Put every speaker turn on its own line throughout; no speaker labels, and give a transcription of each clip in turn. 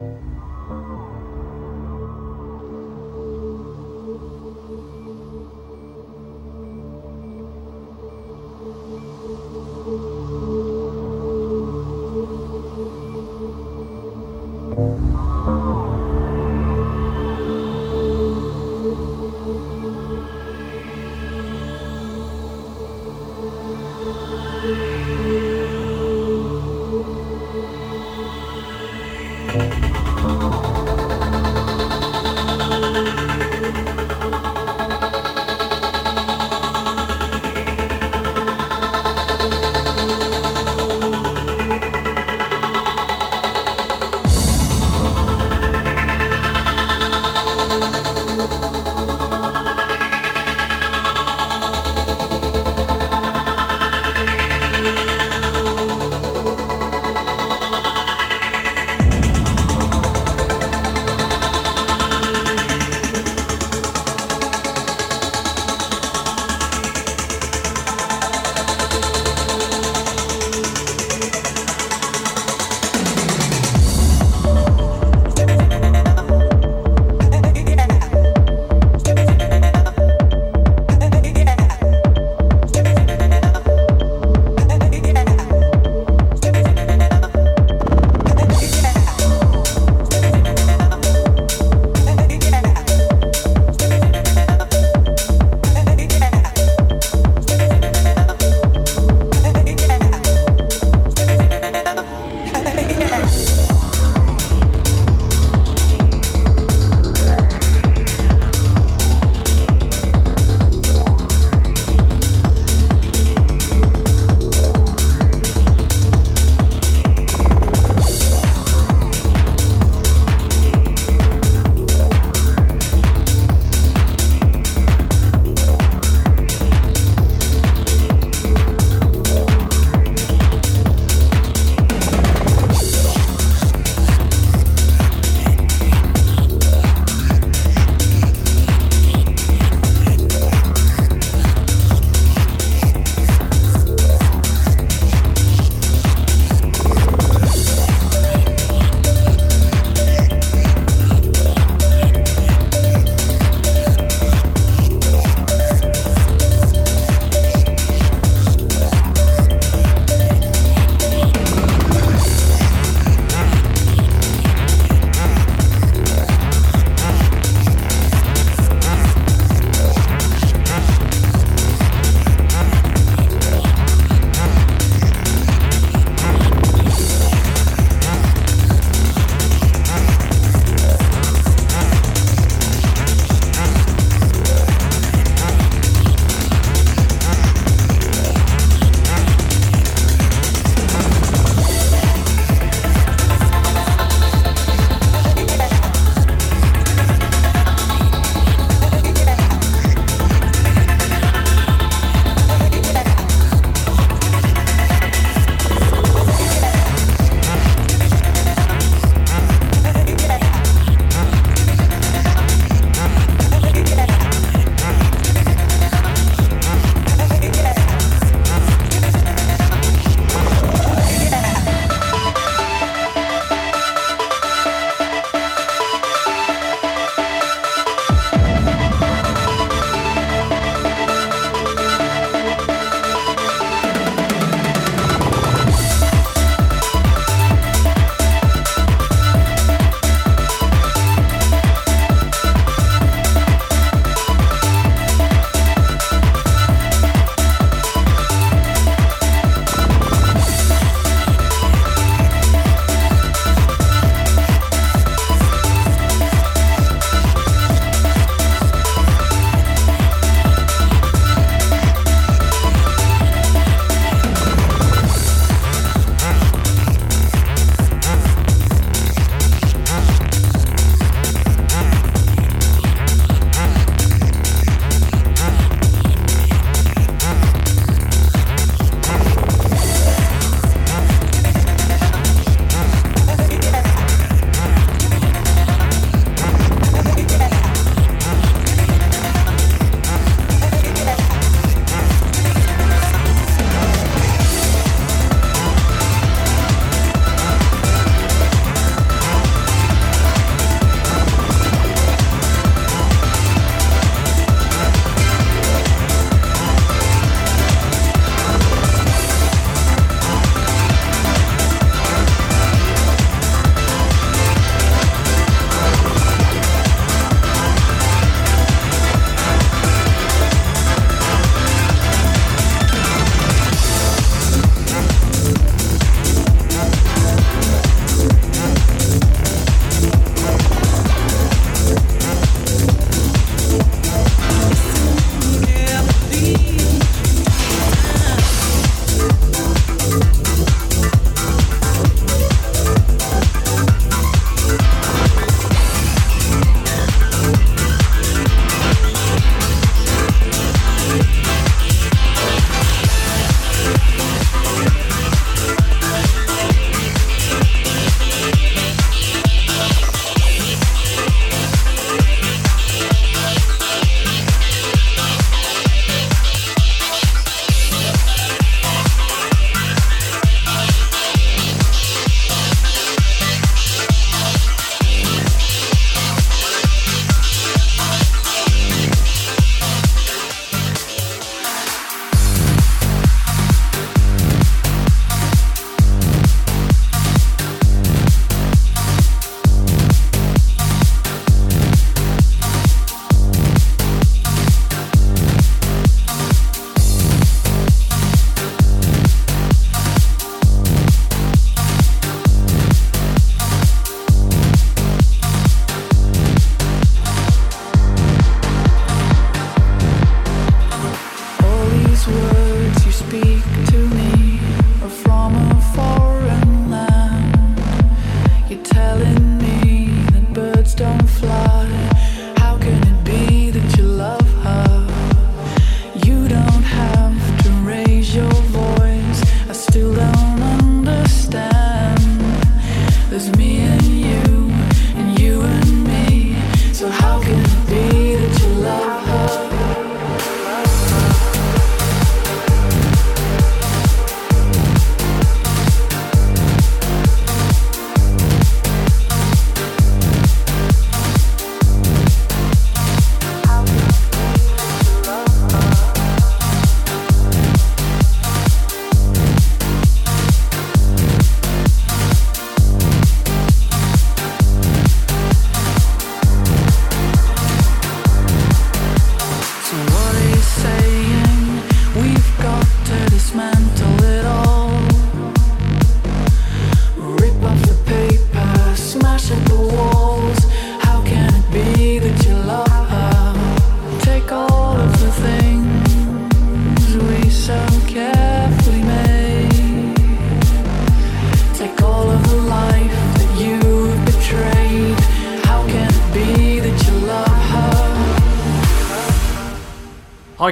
you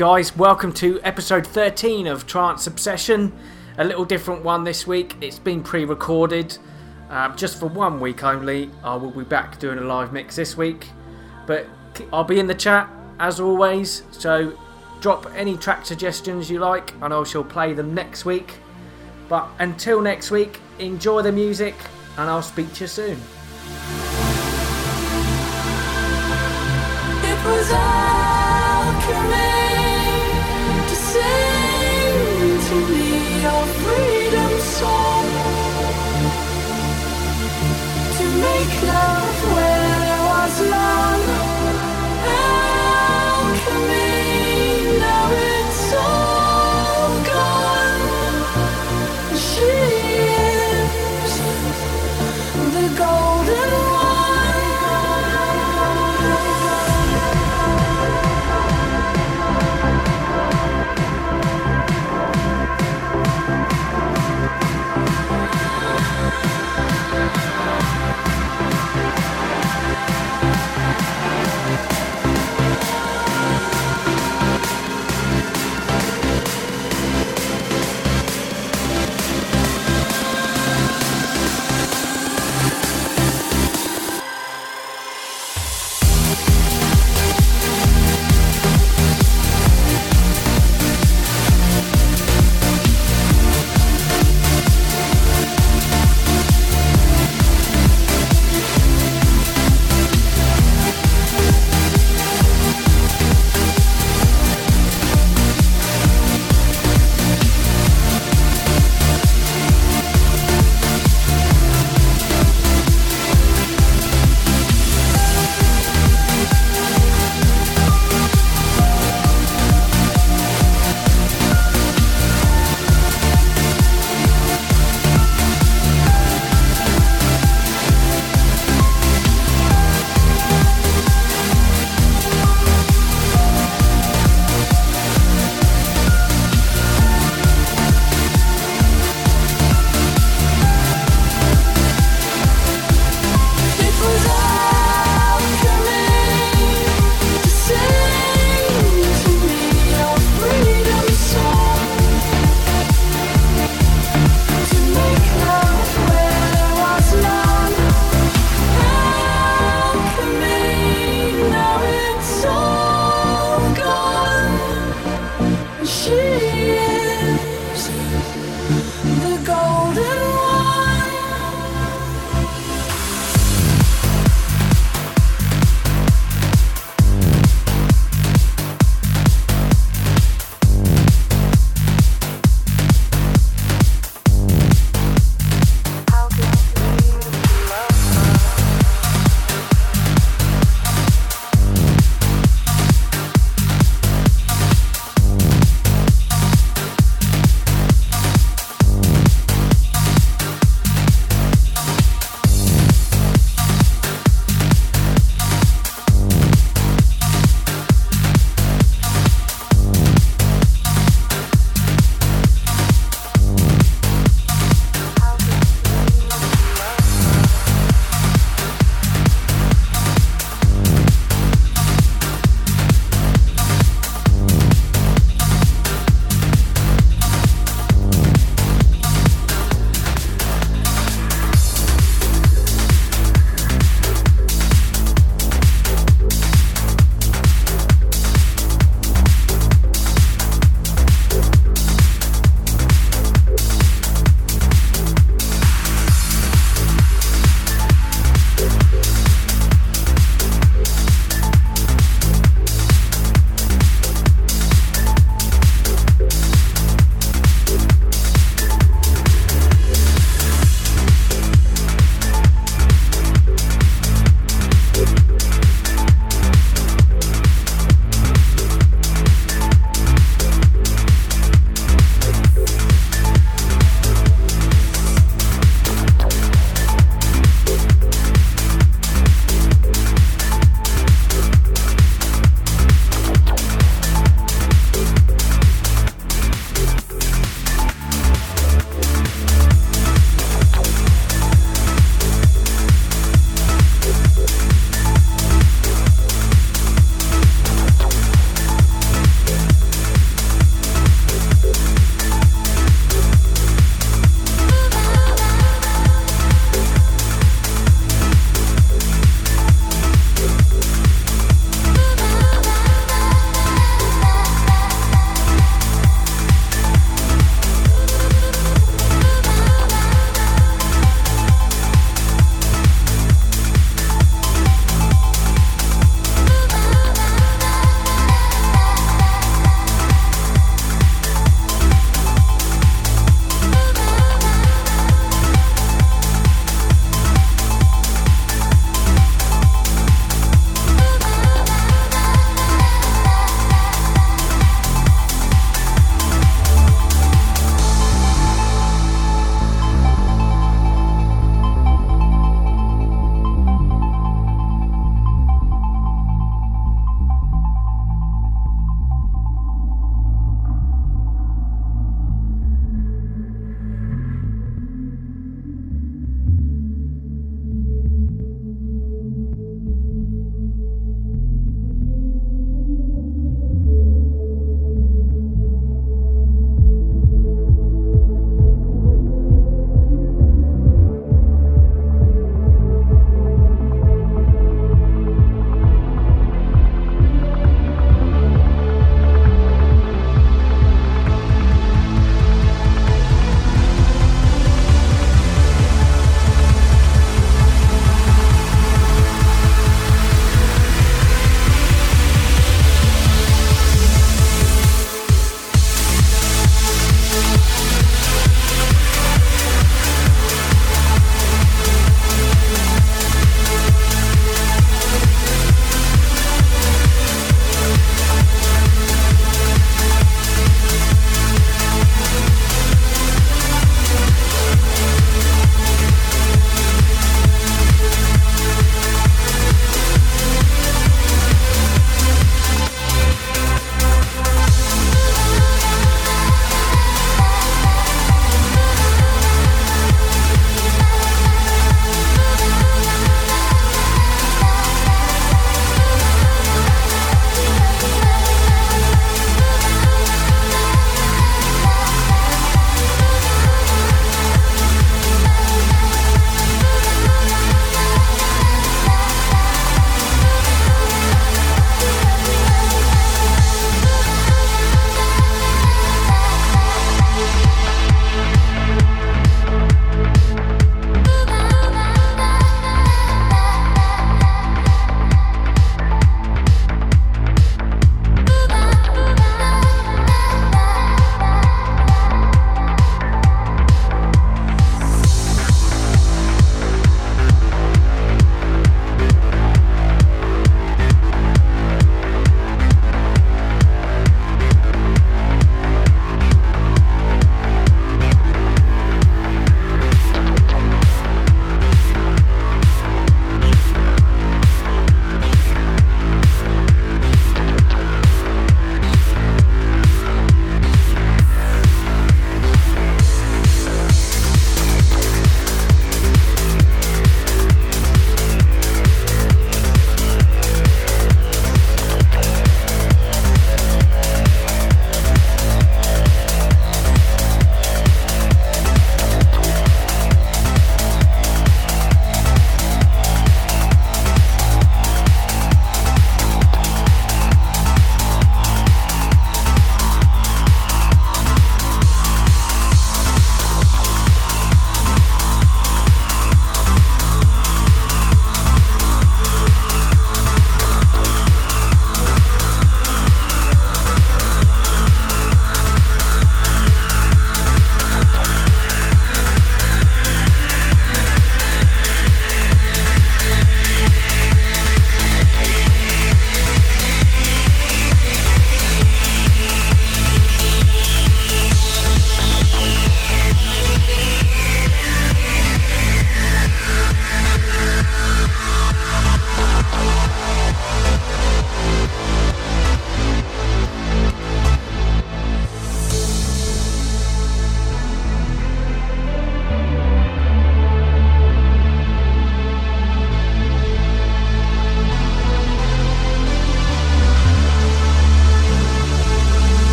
guys, welcome to episode 13 of Trance Obsession. A little different one this week. It's been pre recorded uh, just for one week only. I will be back doing a live mix this week, but I'll be in the chat as always. So drop any track suggestions you like, and I shall play them next week. But until next week, enjoy the music, and I'll speak to you soon. It was alchemy. Make love